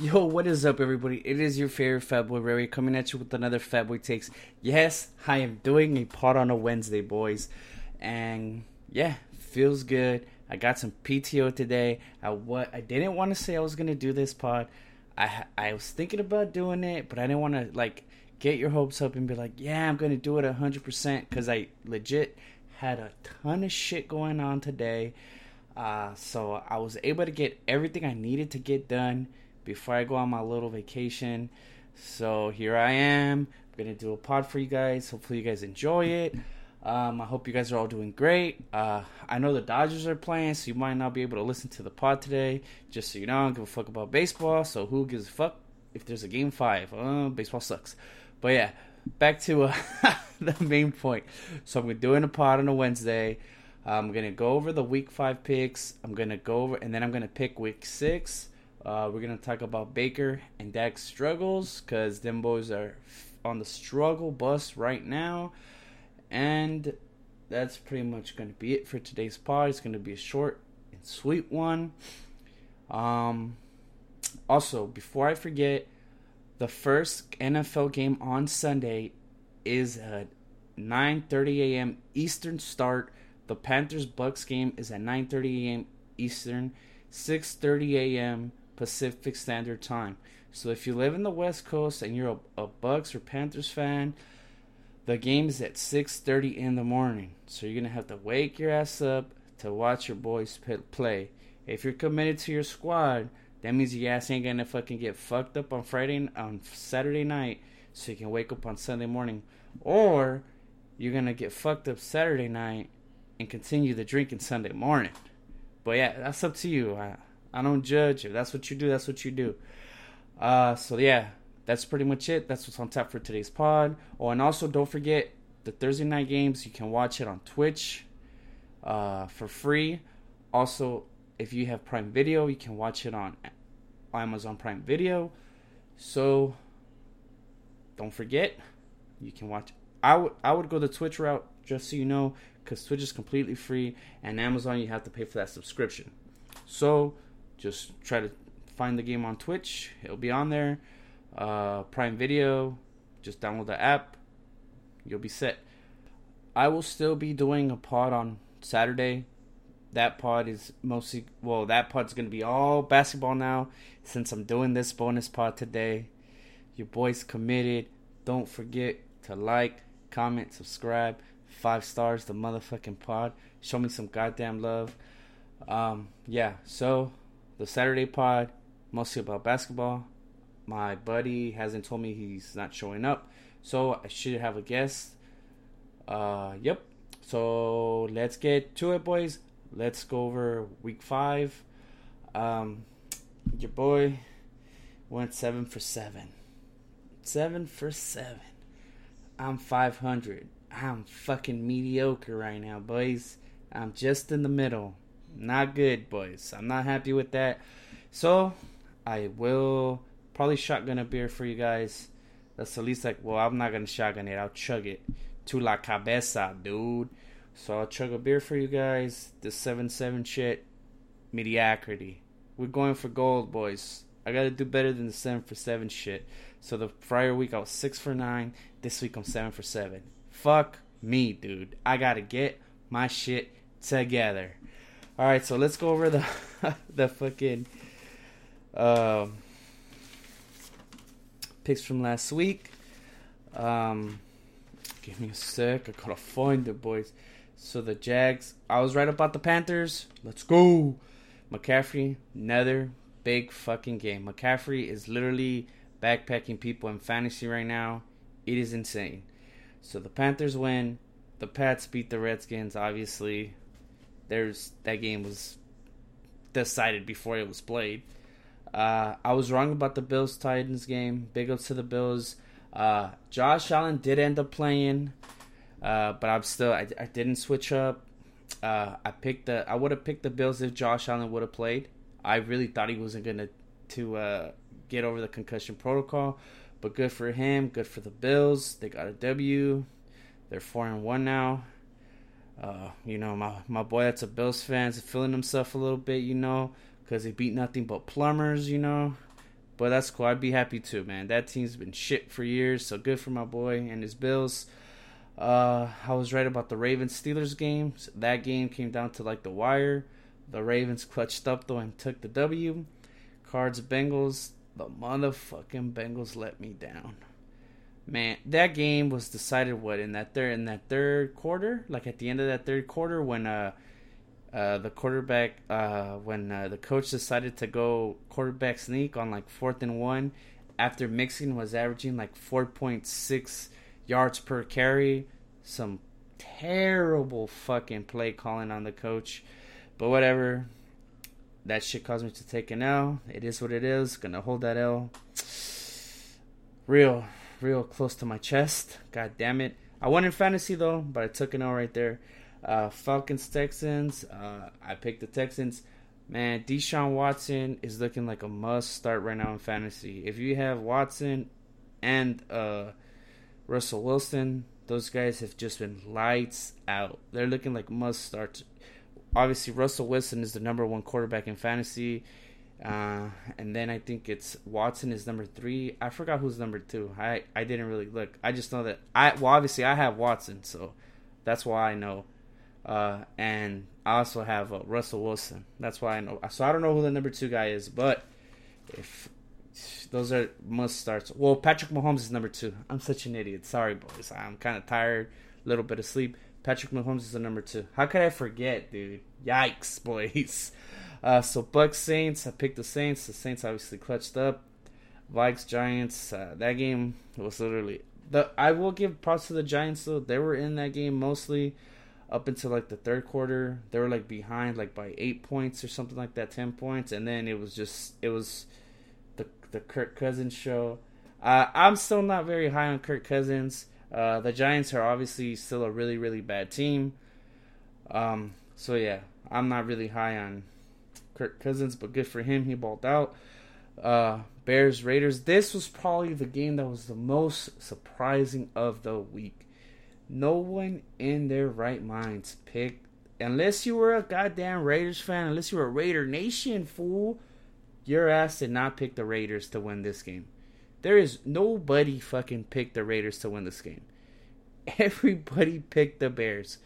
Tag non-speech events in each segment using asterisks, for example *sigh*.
Yo, what is up, everybody? It is your favorite Fat Boy Ray coming at you with another Fat Boy Takes. Yes, I am doing a pod on a Wednesday, boys. And yeah, feels good. I got some PTO today. I what I didn't want to say I was gonna do this pod. I I was thinking about doing it, but I didn't want to like get your hopes up and be like, yeah, I'm gonna do it hundred percent because I legit had a ton of shit going on today. Uh, so I was able to get everything I needed to get done before I go on my little vacation. So here I am. I'm gonna do a pod for you guys. Hopefully you guys enjoy it. Um, I hope you guys are all doing great. Uh, I know the Dodgers are playing, so you might not be able to listen to the pod today. Just so you know, I don't give a fuck about baseball. So who gives a fuck if there's a game five? Uh, baseball sucks. But yeah, back to uh, *laughs* the main point. So I'm doing a pod on a Wednesday. I'm gonna go over the week five picks. I'm gonna go over, and then I'm gonna pick week six. Uh, we're gonna talk about Baker and Dak's struggles because them boys are on the struggle bus right now, and that's pretty much gonna be it for today's pod. It's gonna be a short and sweet one. Um, also, before I forget, the first NFL game on Sunday is at 9:30 a.m. Eastern start. The Panthers Bucks game is at 9:30 a.m. Eastern, 6:30 a.m. Pacific Standard Time. So if you live in the West Coast and you're a, a Bucks or Panthers fan, the game is at 6:30 in the morning. So you're gonna have to wake your ass up to watch your boys play. If you're committed to your squad, that means your ass ain't gonna fucking get fucked up on Friday on Saturday night, so you can wake up on Sunday morning, or you're gonna get fucked up Saturday night and continue the drinking Sunday morning. But yeah, that's up to you. I, I don't judge. If that's what you do, that's what you do. Uh, so yeah, that's pretty much it. That's what's on tap for today's pod. Oh, and also don't forget the Thursday night games. You can watch it on Twitch uh, for free. Also, if you have Prime Video, you can watch it on Amazon Prime Video. So don't forget, you can watch. I would I would go the Twitch route just so you know, because Twitch is completely free, and Amazon you have to pay for that subscription. So just try to find the game on Twitch. It'll be on there. Uh, Prime Video. Just download the app. You'll be set. I will still be doing a pod on Saturday. That pod is mostly well. That pod's gonna be all basketball now. Since I'm doing this bonus pod today, your boy's committed. Don't forget to like, comment, subscribe. Five stars, the motherfucking pod. Show me some goddamn love. Um, yeah. So the Saturday pod, mostly about basketball. My buddy hasn't told me he's not showing up, so I should have a guest. Uh, yep. So let's get to it, boys. Let's go over week five. Um, your boy went seven for seven. Seven for seven. I'm 500. I'm fucking mediocre right now, boys. I'm just in the middle. Not good, boys. I'm not happy with that. So, I will probably shotgun a beer for you guys. That's at least like, well, I'm not gonna shotgun it. I'll chug it to la cabeza, dude. So I'll chug a beer for you guys. The 7 7 shit, mediocrity. We're going for gold, boys. I gotta do better than the 7 for 7 shit. So the prior week I was 6 for 9. This week I'm 7 for 7. Fuck me, dude. I gotta get my shit together. All right, so let's go over the *laughs* the fucking um, picks from last week. Um, give me a sec. I gotta find it, boys. So the Jags. I was right about the Panthers. Let's go. McCaffrey, another big fucking game. McCaffrey is literally backpacking people in fantasy right now. It is insane. So the Panthers win. The Pats beat the Redskins, obviously there's that game was decided before it was played. Uh, I was wrong about the Bills Titans game. Big ups to the Bills. Uh, Josh Allen did end up playing, uh, but I'm still I, I didn't switch up. Uh, I picked the I would have picked the Bills if Josh Allen would have played. I really thought he wasn't gonna to uh, get over the concussion protocol, but good for him. Good for the Bills. They got a W. They're four and one now. Uh, you know, my my boy that's a Bills fan is feeling himself a little bit, you know, because he beat nothing but plumbers, you know. but that's cool. I'd be happy too, man. That team's been shit for years, so good for my boy and his Bills. Uh, I was right about the Ravens Steelers game. That game came down to like the wire. The Ravens clutched up though and took the W. Cards Bengals. The motherfucking Bengals let me down. Man, that game was decided what in that third in that third quarter, like at the end of that third quarter when uh uh, the quarterback uh, when uh, the coach decided to go quarterback sneak on like fourth and one after Mixon was averaging like 4.6 yards per carry. Some terrible fucking play calling on the coach. But whatever. That shit caused me to take an L. It is what it is. Gonna hold that L. Real real close to my chest god damn it I won in fantasy though but I took an L right there uh, Falcons Texans. Uh, I picked the Texans. Man, Deshaun Watson is looking like a must start right now in fantasy. If you have Watson and uh, Russell Wilson, those guys have just been lights out. They're looking like must starts. Obviously, Russell Wilson is the number one quarterback in fantasy. Uh, and then I think it's Watson is number three. I forgot who's number two. I, I didn't really look. I just know that I well obviously I have Watson, so that's why I know. Uh, and I also have uh, Russell Wilson. That's why I know. So I don't know who the number two guy is, but if those are must starts. Well, Patrick Mahomes is number two. I'm such an idiot. Sorry, boys. I'm kind of tired. A little bit of sleep. Patrick Mahomes is the number two. How could I forget, dude? Yikes, *laughs* boys. Uh, so Bucks Saints. I picked the Saints. The Saints obviously clutched up. Vikes Giants. Uh, that game was literally the. I will give props to the Giants though. They were in that game mostly up until like the third quarter. They were like behind like by eight points or something like that, ten points, and then it was just it was the the Kirk Cousins show. Uh, I'm still not very high on Kirk Cousins. Uh, the Giants are obviously still a really really bad team. Um, so yeah, I'm not really high on Kirk Cousins, but good for him. He balled out. Uh, Bears Raiders. This was probably the game that was the most surprising of the week. No one in their right minds picked, unless you were a goddamn Raiders fan, unless you were a Raider Nation fool, your ass did not pick the Raiders to win this game. There is nobody fucking picked the Raiders to win this game. *laughs* Everybody picked the Bears.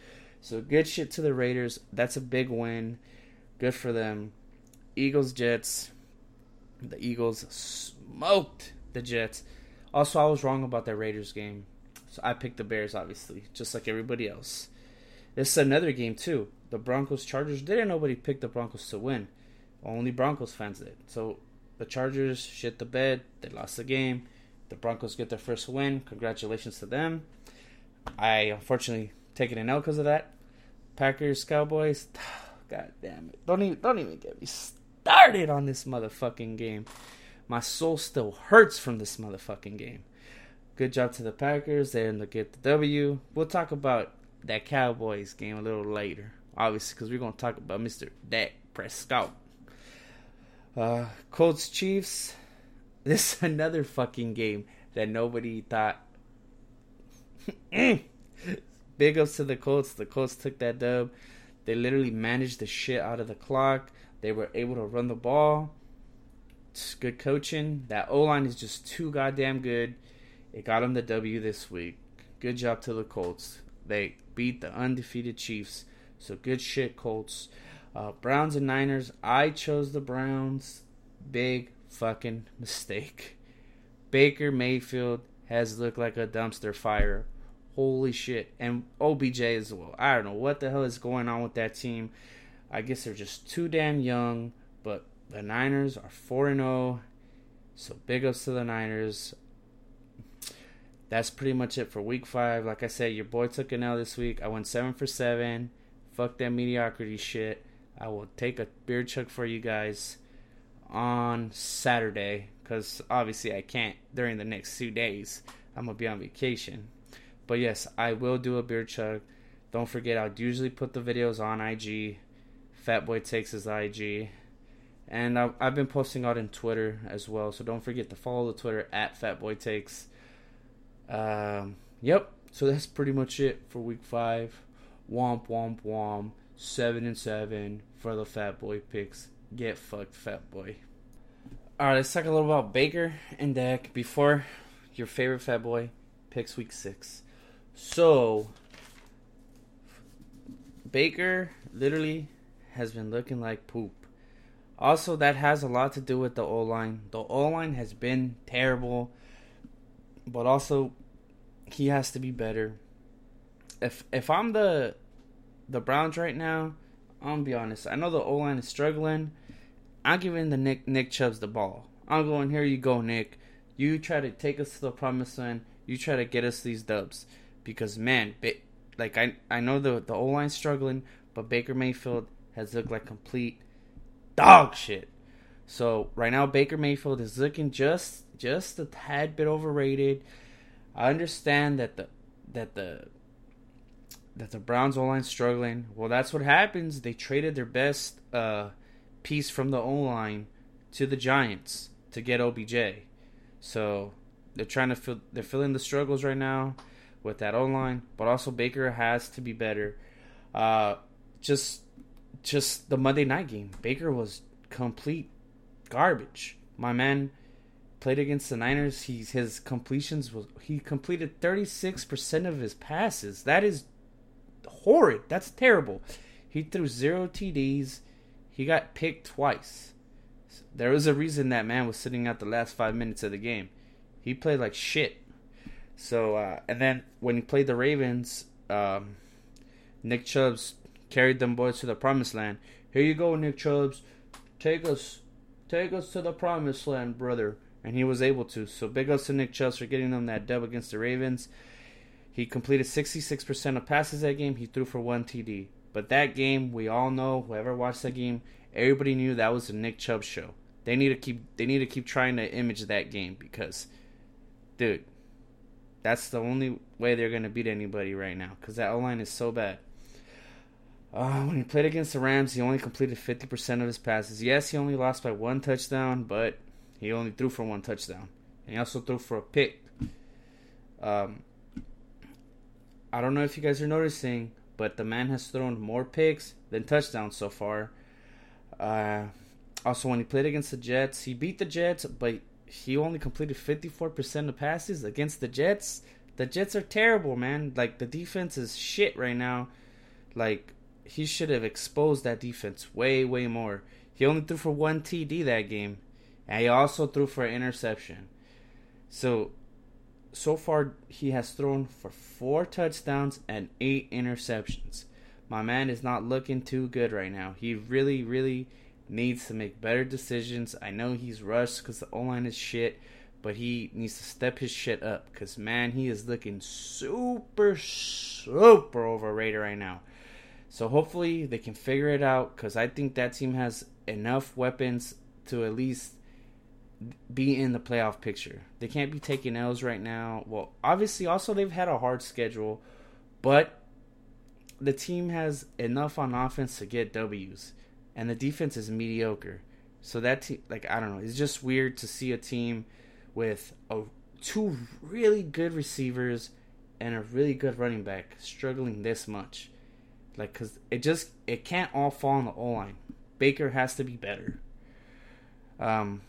So good shit to the Raiders. That's a big win. Good for them. Eagles Jets. The Eagles smoked the Jets. Also, I was wrong about that Raiders game. So I picked the Bears, obviously, just like everybody else. This is another game too. The Broncos Chargers didn't nobody pick the Broncos to win. Only Broncos fans did. So the Chargers shit the bed. They lost the game. The Broncos get their first win. Congratulations to them. I unfortunately taken an L because of that. Packers Cowboys. *sighs* God damn it! Don't even don't even get me started on this motherfucking game. My soul still hurts from this motherfucking game. Good job to the Packers. They're going to get the W. We'll talk about that Cowboys game a little later, obviously, because we're to talk about Mr. Dak Prescott. Uh, Colts Chiefs. *laughs* This is another fucking game that nobody thought. *laughs* Big ups to the Colts. The Colts took that dub. They literally managed the shit out of the clock. They were able to run the ball. It's good coaching. That O line is just too goddamn good. It got them the W this week. Good job to the Colts. They beat the undefeated Chiefs. So good shit, Colts. Uh, Browns and Niners. I chose the Browns. Big fucking *laughs* mistake. Baker Mayfield has looked like a dumpster fire. Holy shit. And OBJ as well. I don't know what the hell is going on with that team. I guess they're just too damn young. But the Niners are 4 0. So big ups to the Niners that's pretty much it for week five. Like I said, your boy took an L this week. I went seven for seven. Fuck that mediocrity shit. I will take a beer chug for you guys on Saturday because obviously I can't during the next two days. I'm gonna be on vacation. But yes, I will do a beer chug. Don't forget, I'll usually put the videos on IG. Fatboy takes his IG. And I've, I've been posting out in Twitter as well. So don't forget to follow the Twitter at Fatboy Takes. Um, yep. So that's pretty much it for week five. Womp womp womp. Seven and seven for the Fat Boy picks. Get fucked, Fat Boy. All right, let's talk a little about Baker and Dak before your favorite fat boy picks week six. So, Baker literally has been looking like poop. Also, that has a lot to do with the O line. The O line has been terrible, but also he has to be better. If if I'm the the Browns right now, I'm be honest. I know the O line is struggling. I'm giving the Nick Nick Chubbs the ball. I'm going here. You go, Nick. You try to take us to the promised land. You try to get us these dubs because man, like I I know the the O line's struggling, but Baker Mayfield has looked like complete dog shit. So right now Baker Mayfield is looking just just a tad bit overrated. I understand that the that the that the Browns O line struggling. Well, that's what happens. They traded their best uh, piece from the O line to the Giants to get OBJ. So they're trying to fill. They're filling the struggles right now with that O line, but also Baker has to be better. Uh, just just the Monday night game, Baker was complete garbage. My man played against the Niners. He's his completions was he completed 36% of his passes. That is horrid. That's terrible. He threw zero TDs. He got picked twice. There was a reason that man was sitting out the last five minutes of the game. He played like shit. So uh, and then when he played the Ravens, um, Nick Chubb's carried them boys to the promised land. Here you go, Nick Chubbs. Take us take us to the promised land, brother. And he was able to. So big ups to Nick Chubbs for getting them that dub against the Ravens. He completed 66% of passes that game. He threw for one TD. But that game, we all know, whoever watched that game, everybody knew that was the Nick Chubb show. They need to keep they need to keep trying to image that game because dude, that's the only way they're going to beat anybody right now cuz that O-line is so bad. Uh, when he played against the Rams, he only completed 50% of his passes. Yes, he only lost by one touchdown, but he only threw for one touchdown. And he also threw for a pick. Um, I don't know if you guys are noticing, but the man has thrown more picks than touchdowns so far. Uh, also, when he played against the Jets, he beat the Jets, but he only completed 54% of passes against the Jets. The Jets are terrible, man. Like, the defense is shit right now. Like, he should have exposed that defense way, way more. He only threw for one TD that game, and he also threw for an interception. So, so far he has thrown for four touchdowns and eight interceptions. My man is not looking too good right now. He really, really needs to make better decisions. I know he's rushed because the O line is shit, but he needs to step his shit up because man, he is looking super, super overrated right now. So hopefully they can figure it out because I think that team has enough weapons to at least be in the playoff picture. They can't be taking L's right now. Well, obviously, also they've had a hard schedule, but the team has enough on offense to get W's, and the defense is mediocre. So that team, like I don't know, it's just weird to see a team with a two really good receivers and a really good running back struggling this much. Like, cause it just it can't all fall on the O line. Baker has to be better. Um,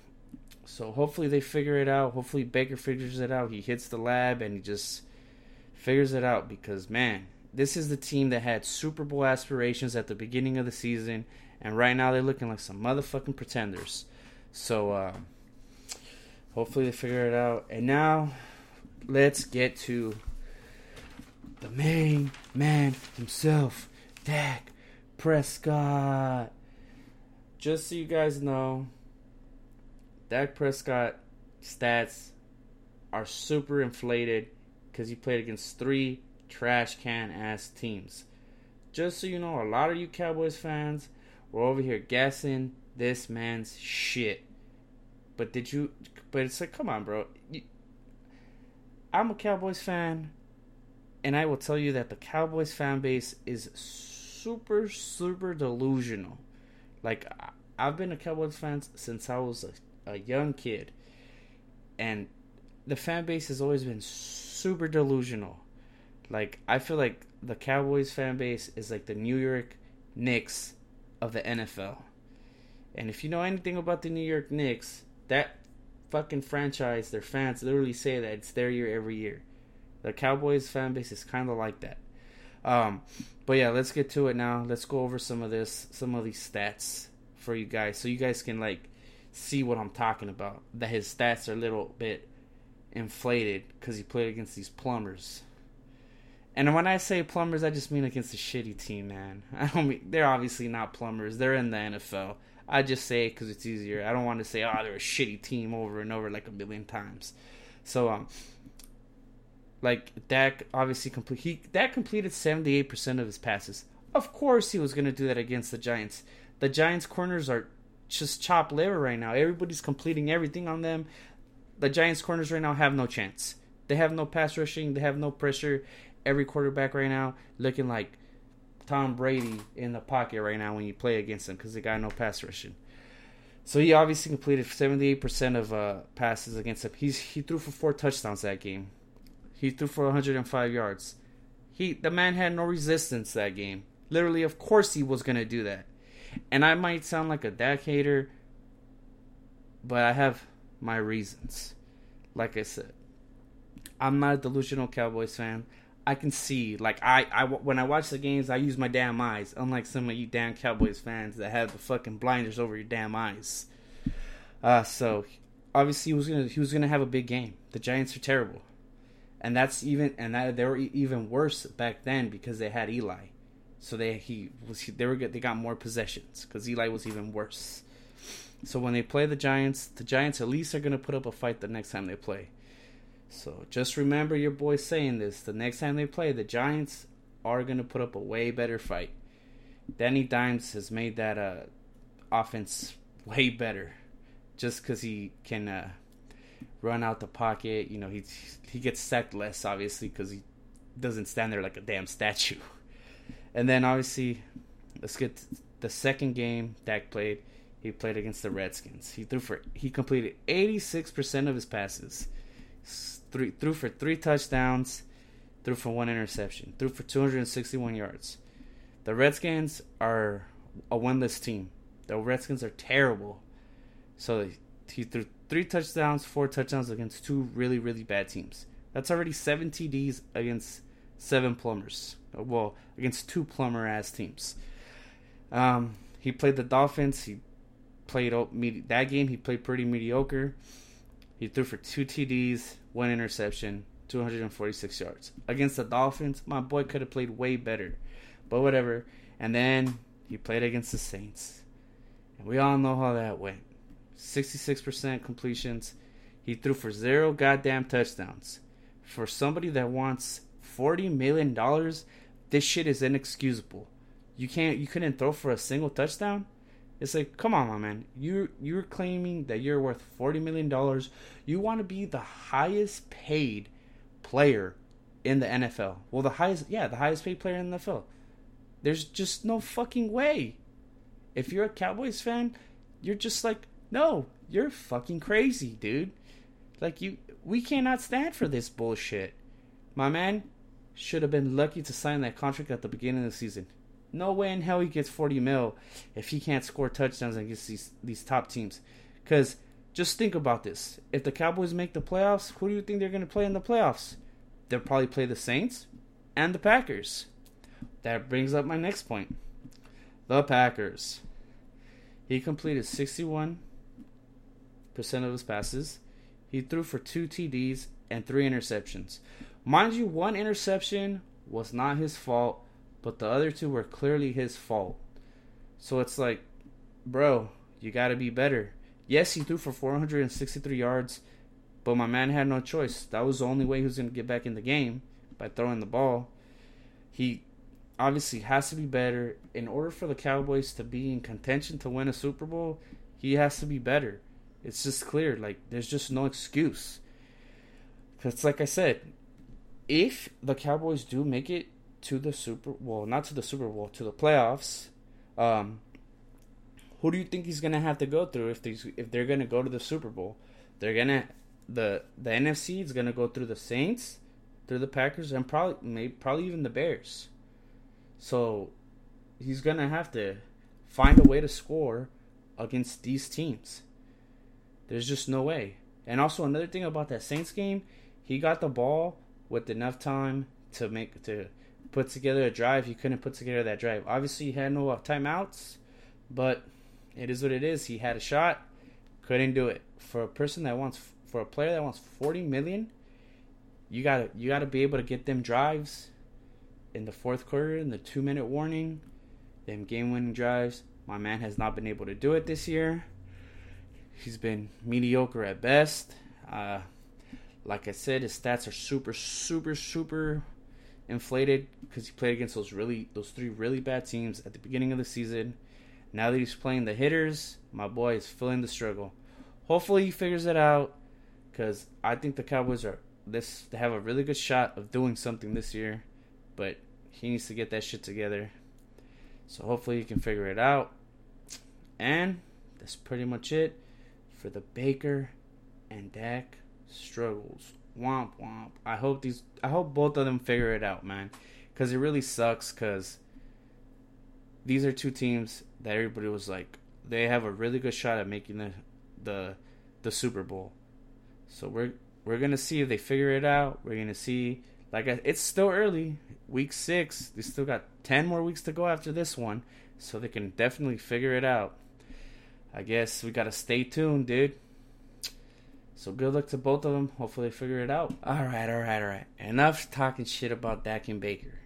so hopefully they figure it out. Hopefully Baker figures it out. He hits the lab and he just figures it out because man, this is the team that had Super Bowl aspirations at the beginning of the season, and right now they're looking like some motherfucking pretenders. So uh, hopefully they figure it out. And now let's get to the main man himself. Dak Prescott. Just so you guys know, Dak Prescott stats are super inflated because he played against three trash can ass teams. Just so you know, a lot of you Cowboys fans were over here guessing this man's shit. But did you? But it's like, come on, bro. I'm a Cowboys fan, and I will tell you that the Cowboys fan base is super, super delusional. Like I've been a Cowboys fan since I was a, a young kid, and the fan base has always been super delusional. Like I feel like the Cowboys fan base is like the New York Knicks of the NFL. And if you know anything about the New York Knicks, that fucking franchise, their fans literally say that it's their year every year. The Cowboys fan base is kind of like that. Um, but yeah, let's get to it now. Let's go over some of this, some of these stats for you guys, so you guys can like see what I'm talking about. That his stats are a little bit inflated because he played against these plumbers. And when I say plumbers, I just mean against a shitty team, man. *laughs* I don't mean they're obviously not plumbers. They're in the NFL. I just say it because it's easier. I don't want to say, oh, they're a shitty team over and over like a million times. So, um, like Dak obviously complete. He Dak completed seventy eight percent of his passes. Of course, he was going to do that against the Giants. The Giants' corners are just chop liver right now. Everybody's completing everything on them. The Giants' corners right now have no chance. They have no pass rushing. They have no pressure. Every quarterback right now looking like Tom Brady in the pocket right now when you play against them because they got no pass rushing. So he obviously completed 78% of uh, passes against him. He's he threw for four touchdowns that game. He threw for 105 yards. He the man had no resistance that game. Literally, of course he was gonna do that. And I might sound like a Dak hater, but I have my reasons. Like I said, I'm not a delusional Cowboys fan. I can see, like I, I when I watch the games, I use my damn eyes. Unlike some of you damn Cowboys fans that have the fucking blinders over your damn eyes. Uh, so obviously he was gonna he was gonna have a big game. The Giants are terrible, and that's even and that they were even worse back then because they had Eli. So they he was they were they got more possessions because Eli was even worse. So when they play the Giants, the Giants at least are gonna put up a fight the next time they play. So just remember your boy saying this. The next time they play, the Giants are going to put up a way better fight. Danny Dimes has made that uh, offense way better just because he can uh, run out the pocket. You know, he he gets sacked less, obviously, because he doesn't stand there like a damn statue. *laughs* And then, obviously, let's get the second game Dak played. He played against the Redskins. He threw for he completed 86% of his passes three threw for three touchdowns, threw for one interception, threw for 261 yards. The Redskins are a winless team. The Redskins are terrible. So he threw three touchdowns, four touchdowns against two really, really bad teams. That's already seven TDs against seven plumbers. Well, against two plumber ass teams. Um, he played the Dolphins. He played that game. He played pretty mediocre. He threw for two TDs, one interception, 246 yards. Against the Dolphins, my boy could have played way better. But whatever. And then he played against the Saints. And we all know how that went. 66% completions. He threw for zero goddamn touchdowns. For somebody that wants $40 million, this shit is inexcusable. You can't you couldn't throw for a single touchdown? It's like, come on, my man. You you're claiming that you're worth forty million dollars. You want to be the highest paid player in the NFL. Well, the highest, yeah, the highest paid player in the NFL. There's just no fucking way. If you're a Cowboys fan, you're just like, no, you're fucking crazy, dude. Like you, we cannot stand for this bullshit. My man should have been lucky to sign that contract at the beginning of the season. No way in hell he gets 40 mil if he can't score touchdowns against these these top teams. Because just think about this: if the Cowboys make the playoffs, who do you think they're going to play in the playoffs? They'll probably play the Saints and the Packers. That brings up my next point: the Packers. He completed 61 percent of his passes. He threw for two TDs and three interceptions. Mind you, one interception was not his fault but the other two were clearly his fault. So it's like, bro, you got to be better. Yes, he threw for 463 yards, but my man had no choice. That was the only way he was going to get back in the game by throwing the ball. He obviously has to be better. In order for the Cowboys to be in contention to win a Super Bowl, he has to be better. It's just clear. Like, there's just no excuse. Because, like I said, if the Cowboys do make it to the Super well, not to the Super Bowl, to the playoffs, um, who do you think he's gonna have to go through if these if they're gonna go to the Super Bowl? They're gonna the the NFC is gonna go through the Saints, through the Packers, and probably maybe probably even the Bears. So he's gonna have to find a way to score against these teams. There's just no way. And also another thing about that Saints game, he got the ball with enough time to make to put together a drive. He couldn't put together that drive. Obviously, he had no timeouts, but it is what it is. He had a shot, couldn't do it. For a person that wants, for a player that wants forty million, you gotta you gotta be able to get them drives in the fourth quarter, in the two minute warning, them game winning drives. My man has not been able to do it this year. He's been mediocre at best. Uh, like I said, his stats are super, super, super inflated because he played against those really, those three really bad teams at the beginning of the season. Now that he's playing the hitters, my boy is feeling the struggle. Hopefully, he figures it out because I think the Cowboys are this they have a really good shot of doing something this year, but he needs to get that shit together. So hopefully, he can figure it out. And that's pretty much it for the Baker and Dak struggles. Womp womp. I hope these. I hope both of them figure it out, man. Because it really sucks. Because these are two teams that everybody was like, they have a really good shot at making the the the Super Bowl. So we're we're gonna see if they figure it out. We're gonna see. Like it's still early, week six. They still got ten more weeks to go after this one, so they can definitely figure it out. I guess we gotta stay tuned, dude. So good luck to both of them. Hopefully they figure it out. All right, all right, all right. Enough talking shit about Dak and Baker.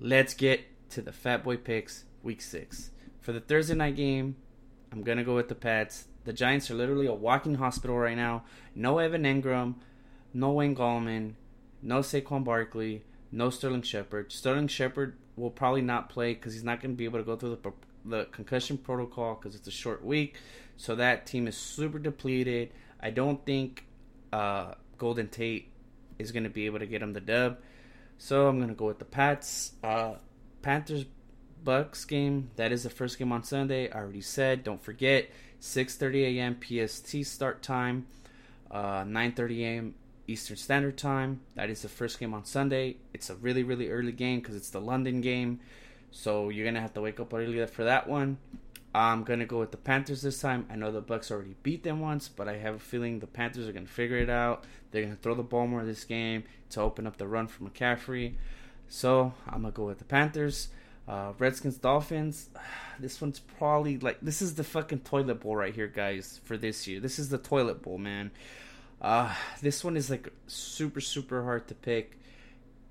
Let's get to the Fat Boy picks, week six. For the Thursday night game, I'm gonna go with the Pats. The Giants are literally a walking hospital right now. No Evan Engram, no Wayne Gallman, no Saquon Barkley, no Sterling Shepard. Sterling Shepard will probably not play because he's not going to be able to go through the the concussion protocol because it's a short week. So that team is super depleted. I don't think uh, Golden Tate is going to be able to get him the dub. So I'm going to go with the Pats. Uh, Panthers Bucks game. That is the first game on Sunday. I already said. Don't forget 6:30 a.m. PST start time. Uh, 9:30 a.m. Eastern Standard Time. That is the first game on Sunday. It's a really really early game because it's the London game. So you're gonna have to wake up early for that one. I'm gonna go with the Panthers this time. I know the Bucks already beat them once, but I have a feeling the Panthers are gonna figure it out. They're gonna throw the ball more this game to open up the run for McCaffrey. So I'm gonna go with the Panthers. Uh, Redskins Dolphins. *sighs* This one's probably like this is the fucking toilet bowl right here, guys. For this year, this is the toilet bowl, man. Uh, this one is like super super hard to pick,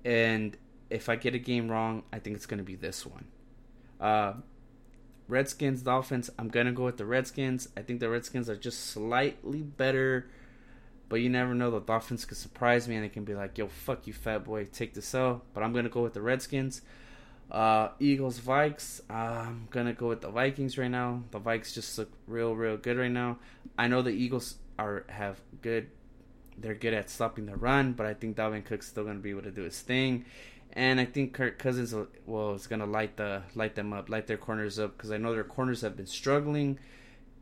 and if I get a game wrong, I think it's going to be this one. Uh, Redskins, Dolphins. I'm going to go with the Redskins. I think the Redskins are just slightly better, but you never know. The Dolphins could surprise me and they can be like, yo, fuck you, fat boy, take this L. But I'm going to go with the Redskins. Uh, Eagles, Vikes. I'm going to go with the Vikings right now. The Vikes just look real, real good right now. I know the Eagles are have good. They're good at stopping the run, but I think Dalvin Cook's still going to be able to do his thing and I think Kirk Cousins well is gonna light the light them up, light their corners up because I know their corners have been struggling.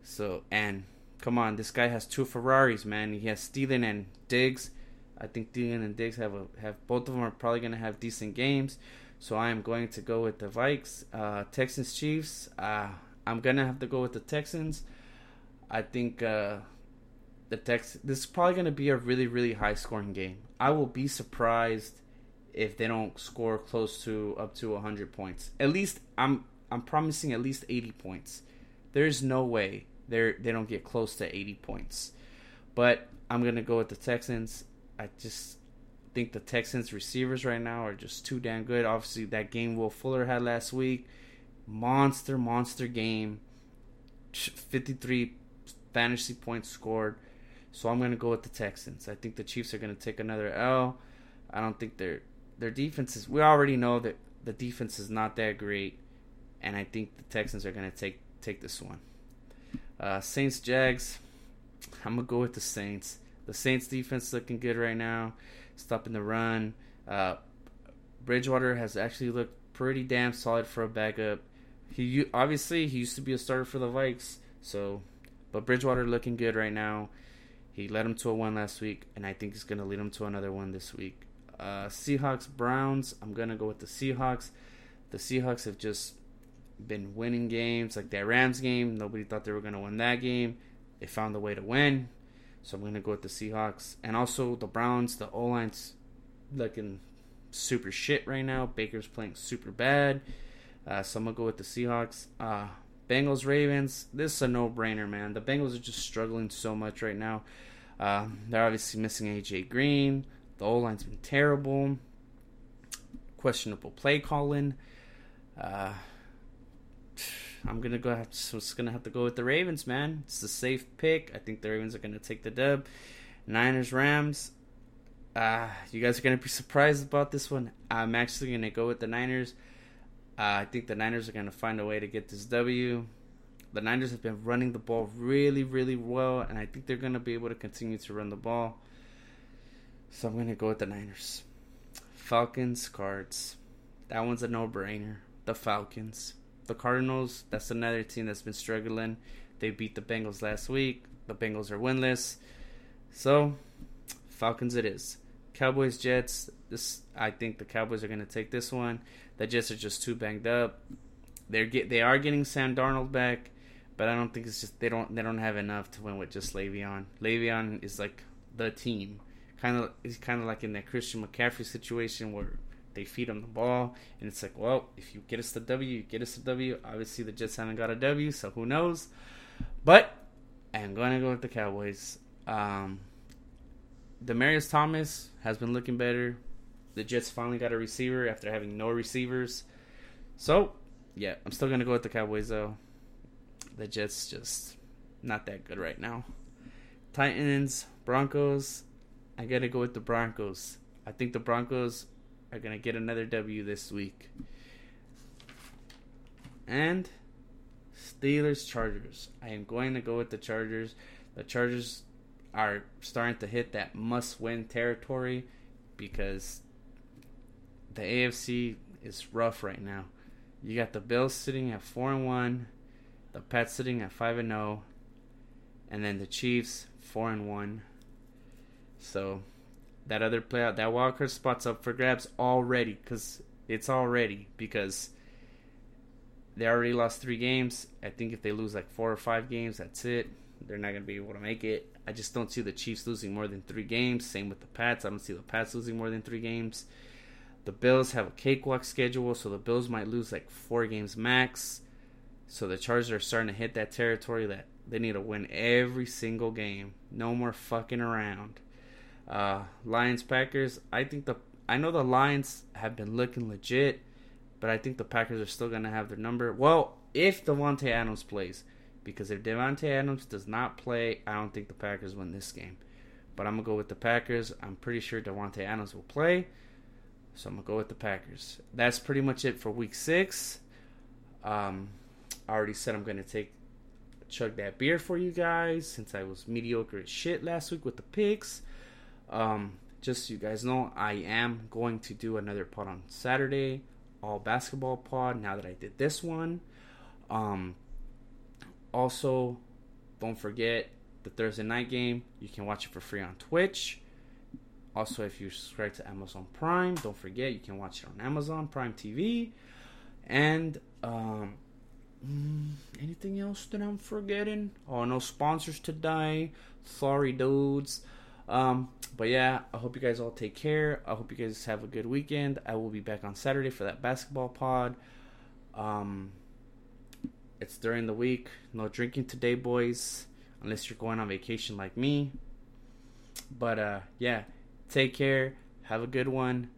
So and come on, this guy has two Ferraris, man. He has Thielen and Diggs. I think Thielen and Diggs have a, have both of them are probably gonna have decent games. So I am going to go with the Vikes, uh, Texans, Chiefs. Uh, I'm gonna have to go with the Texans. I think uh, the Tex. This is probably gonna be a really really high scoring game. I will be surprised if they don't score close to up to 100 points. At least I'm I'm promising at least 80 points. There's no way they they don't get close to 80 points. But I'm going to go with the Texans. I just think the Texans receivers right now are just too damn good. Obviously that game Will Fuller had last week, monster monster game. 53 fantasy points scored. So I'm going to go with the Texans. I think the Chiefs are going to take another L. I don't think they're their defense is. We already know that the defense is not that great, and I think the Texans are going to take take this one. Uh, Saints Jags. I'm gonna go with the Saints. The Saints defense looking good right now, stopping the run. Uh, Bridgewater has actually looked pretty damn solid for a backup. He obviously he used to be a starter for the Vikes, so but Bridgewater looking good right now. He led him to a one last week, and I think he's gonna lead him to another one this week. Uh, Seahawks, Browns. I'm gonna go with the Seahawks. The Seahawks have just been winning games, like that Rams game. Nobody thought they were gonna win that game. They found a way to win. So I'm gonna go with the Seahawks. And also the Browns, the O line's looking super shit right now. Baker's playing super bad. Uh, so I'm gonna go with the Seahawks. Uh, Bengals Ravens. This is a no brainer, man. The Bengals are just struggling so much right now. Uh, they're obviously missing AJ Green. The O line's been terrible. Questionable play calling. Uh, I'm gonna go. Have to, so it's gonna have to go with the Ravens, man. It's a safe pick. I think the Ravens are gonna take the dub. Niners Rams. Uh, you guys are gonna be surprised about this one. I'm actually gonna go with the Niners. Uh, I think the Niners are gonna find a way to get this W. The Niners have been running the ball really, really well, and I think they're gonna be able to continue to run the ball. So I'm gonna go with the Niners. Falcons, Cards. That one's a no-brainer. The Falcons the Cardinals, that's another team that's been struggling. They beat the Bengals last week. The Bengals are winless. So, Falcons it is. Cowboys, Jets. This I think the Cowboys are going to take this one. The Jets are just too banged up. They're get they are getting Sam Darnold back, but I don't think it's just they don't they don't have enough to win with just Le'Veon. Le'Veon is like the team. Kind of it's kind of like in that Christian McCaffrey situation where they feed him the ball, and it's like, well, if you get us the W, you get us the W. Obviously, the Jets haven't got a W, so who knows? But I'm going to go with the Cowboys. Um, Demaryius Thomas has been looking better. The Jets finally got a receiver after having no receivers. So, yeah, I'm still going to go with the Cowboys, though. The Jets just not that good right now. Titans, Broncos. I got to go with the Broncos. I think the Broncos are to get another W this week. And Steelers Chargers. I am going to go with the Chargers. The Chargers are starting to hit that must win territory because the AFC is rough right now. You got the Bills sitting at 4 and 1, the Pats sitting at 5 and 0, and then the Chiefs 4 and 1. So that other playout, that wild card spot's up for grabs already because it's already because they already lost three games. I think if they lose like four or five games, that's it. They're not gonna be able to make it. I just don't see the Chiefs losing more than three games. Same with the Pats. I don't see the Pats losing more than three games. The Bills have a cakewalk schedule, so the Bills might lose like four games max. So the Chargers are starting to hit that territory that they need to win every single game. No more fucking around. Uh, Lions Packers. I think the I know the Lions have been looking legit, but I think the Packers are still gonna have their number. Well, if Davante Adams plays, because if Davante Adams does not play, I don't think the Packers win this game. But I'm gonna go with the Packers. I'm pretty sure Davante Adams will play, so I'm gonna go with the Packers. That's pretty much it for Week Six. Um, I already said I'm gonna take chug that beer for you guys since I was mediocre as shit last week with the picks. Um, just so you guys know, I am going to do another pod on Saturday, all basketball pod. Now that I did this one, um, also don't forget the Thursday night game. You can watch it for free on Twitch. Also, if you subscribe to Amazon Prime, don't forget you can watch it on Amazon Prime TV. And um, mm, anything else that I'm forgetting? Oh, no sponsors today. Sorry, dudes. Um, but yeah, I hope you guys all take care. I hope you guys have a good weekend. I will be back on Saturday for that basketball pod. Um, it's during the week. No drinking today, boys, unless you're going on vacation like me. But uh, yeah, take care. Have a good one.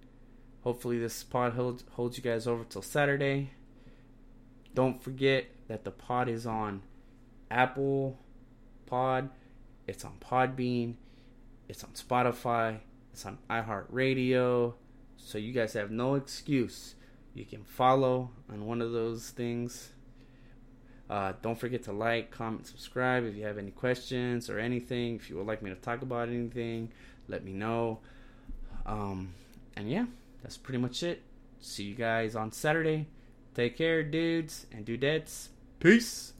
Hopefully, this pod holds, holds you guys over till Saturday. Don't forget that the pod is on Apple Pod, it's on Podbean it's on Spotify. It's on iHeartRadio. So you guys have no excuse. You can follow on one of those things. Uh, don't forget to like, comment, subscribe. If you have any questions or anything, if you would like me to talk about anything, let me know. Um, and yeah, that's pretty much it. See you guys on Saturday. Take care, dudes and dudettes. Peace.